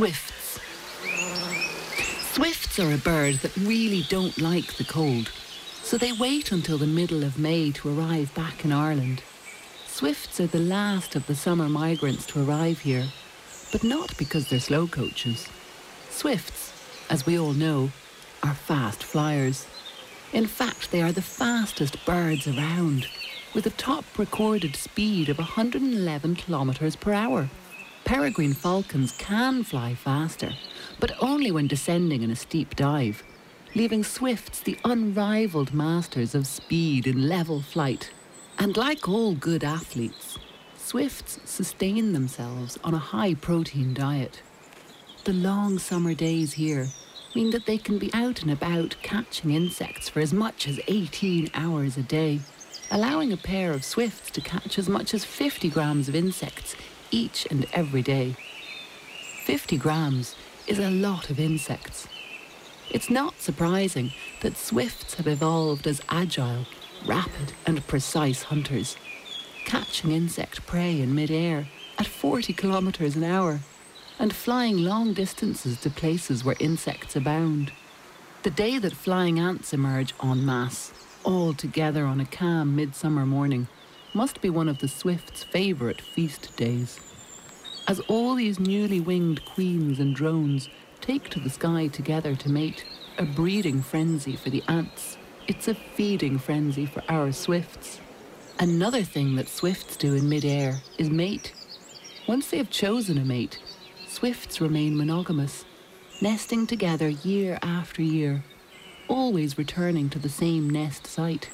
Swifts. Swifts are a bird that really don't like the cold, so they wait until the middle of May to arrive back in Ireland. Swifts are the last of the summer migrants to arrive here, but not because they're slow coaches. Swifts, as we all know, are fast flyers. In fact, they are the fastest birds around, with a top recorded speed of 111 kilometres per hour. Peregrine falcons can fly faster, but only when descending in a steep dive, leaving swifts the unrivaled masters of speed in level flight. And like all good athletes, swifts sustain themselves on a high protein diet. The long summer days here mean that they can be out and about catching insects for as much as 18 hours a day, allowing a pair of swifts to catch as much as 50 grams of insects each and every day. 50 grams is a lot of insects. It's not surprising that swifts have evolved as agile, rapid, and precise hunters, catching insect prey in midair at 40 kilometers an hour and flying long distances to places where insects abound. The day that flying ants emerge en masse, all together on a calm midsummer morning, must be one of the Swift's favourite feast days. As all these newly winged queens and drones take to the sky together to mate, a breeding frenzy for the ants, it's a feeding frenzy for our swifts. Another thing that swifts do in midair is mate. Once they have chosen a mate, swifts remain monogamous, nesting together year after year, always returning to the same nest site.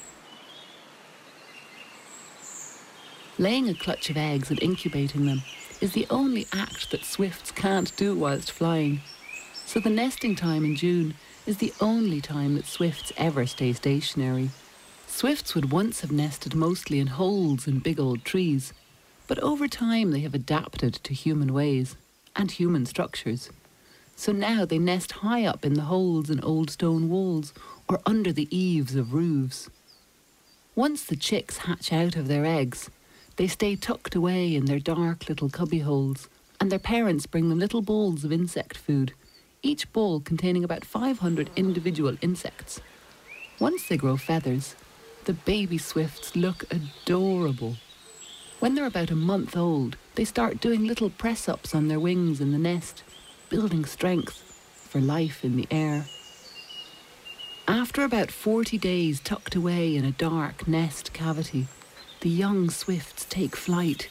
Laying a clutch of eggs and incubating them is the only act that swifts can't do whilst flying. So the nesting time in June is the only time that swifts ever stay stationary. Swifts would once have nested mostly in holes in big old trees, but over time they have adapted to human ways and human structures. So now they nest high up in the holes in old stone walls or under the eaves of roofs. Once the chicks hatch out of their eggs, they stay tucked away in their dark little cubbyholes, and their parents bring them little bowls of insect food each bowl containing about 500 individual insects. Once they grow feathers, the baby swifts look adorable. When they're about a month old, they start doing little press ups on their wings in the nest, building strength for life in the air. After about 40 days tucked away in a dark nest cavity, the young swifts take flight,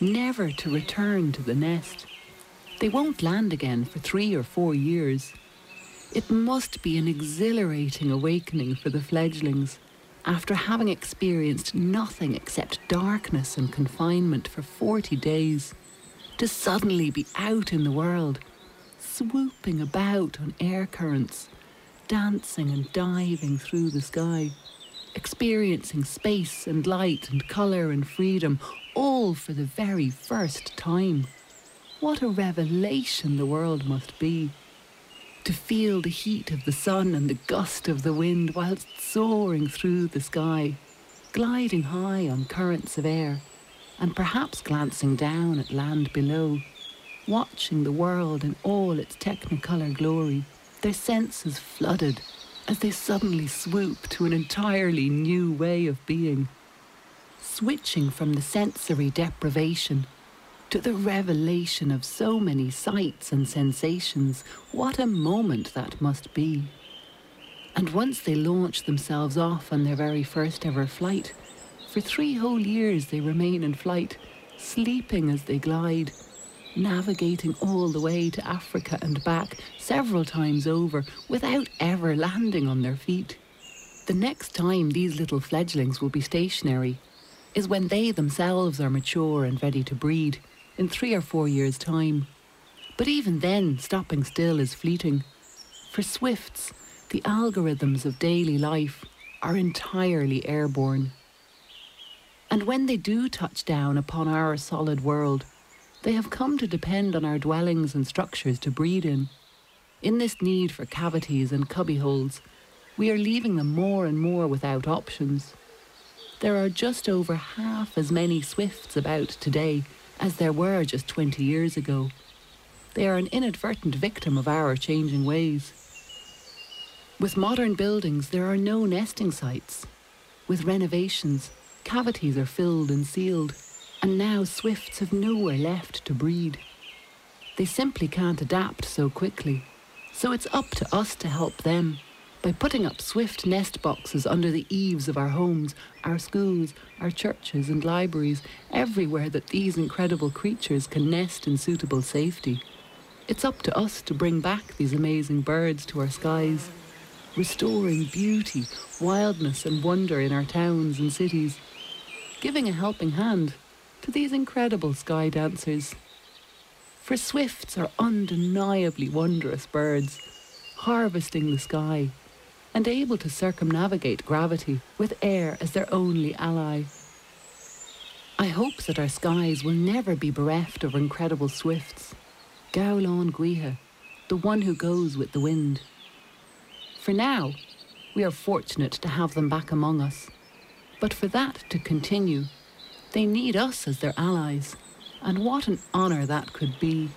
never to return to the nest. They won't land again for three or four years. It must be an exhilarating awakening for the fledglings after having experienced nothing except darkness and confinement for 40 days, to suddenly be out in the world, swooping about on air currents, dancing and diving through the sky, experiencing space and light and colour and freedom, all for the very first time. What a revelation the world must be. To feel the heat of the sun and the gust of the wind whilst soaring through the sky, gliding high on currents of air, and perhaps glancing down at land below, watching the world in all its technicolor glory, their senses flooded as they suddenly swoop to an entirely new way of being. Switching from the sensory deprivation to the revelation of so many sights and sensations, what a moment that must be. And once they launch themselves off on their very first ever flight, for three whole years they remain in flight, sleeping as they glide, navigating all the way to Africa and back several times over without ever landing on their feet. The next time these little fledglings will be stationary is when they themselves are mature and ready to breed in three or four years' time. But even then, stopping still is fleeting. For swifts, the algorithms of daily life are entirely airborne. And when they do touch down upon our solid world, they have come to depend on our dwellings and structures to breed in. In this need for cavities and cubbyholes, we are leaving them more and more without options. There are just over half as many swifts about today as there were just 20 years ago. they are an inadvertent victim of our changing ways. With modern buildings, there are no nesting sites. With renovations, cavities are filled and sealed, and now swifts have nowhere left to breed. They simply can't adapt so quickly, so it's up to us to help them by putting up swift nest boxes under the eaves of our homes, our schools, our churches and libraries, everywhere that these incredible creatures can nest in suitable safety. It's up to us to bring back these amazing birds to our skies, restoring beauty, wildness and wonder in our towns and cities, giving a helping hand to these incredible sky dancers. For swifts are undeniably wondrous birds, harvesting the sky and able to circumnavigate gravity with air as their only ally. I hope that our skies will never be bereft of incredible swifts. Gabhlán Gaoithe, the one who goes with the wind. For now, we are fortunate to have them back among us. But for that to continue, they need us as their allies. And what an honour that could be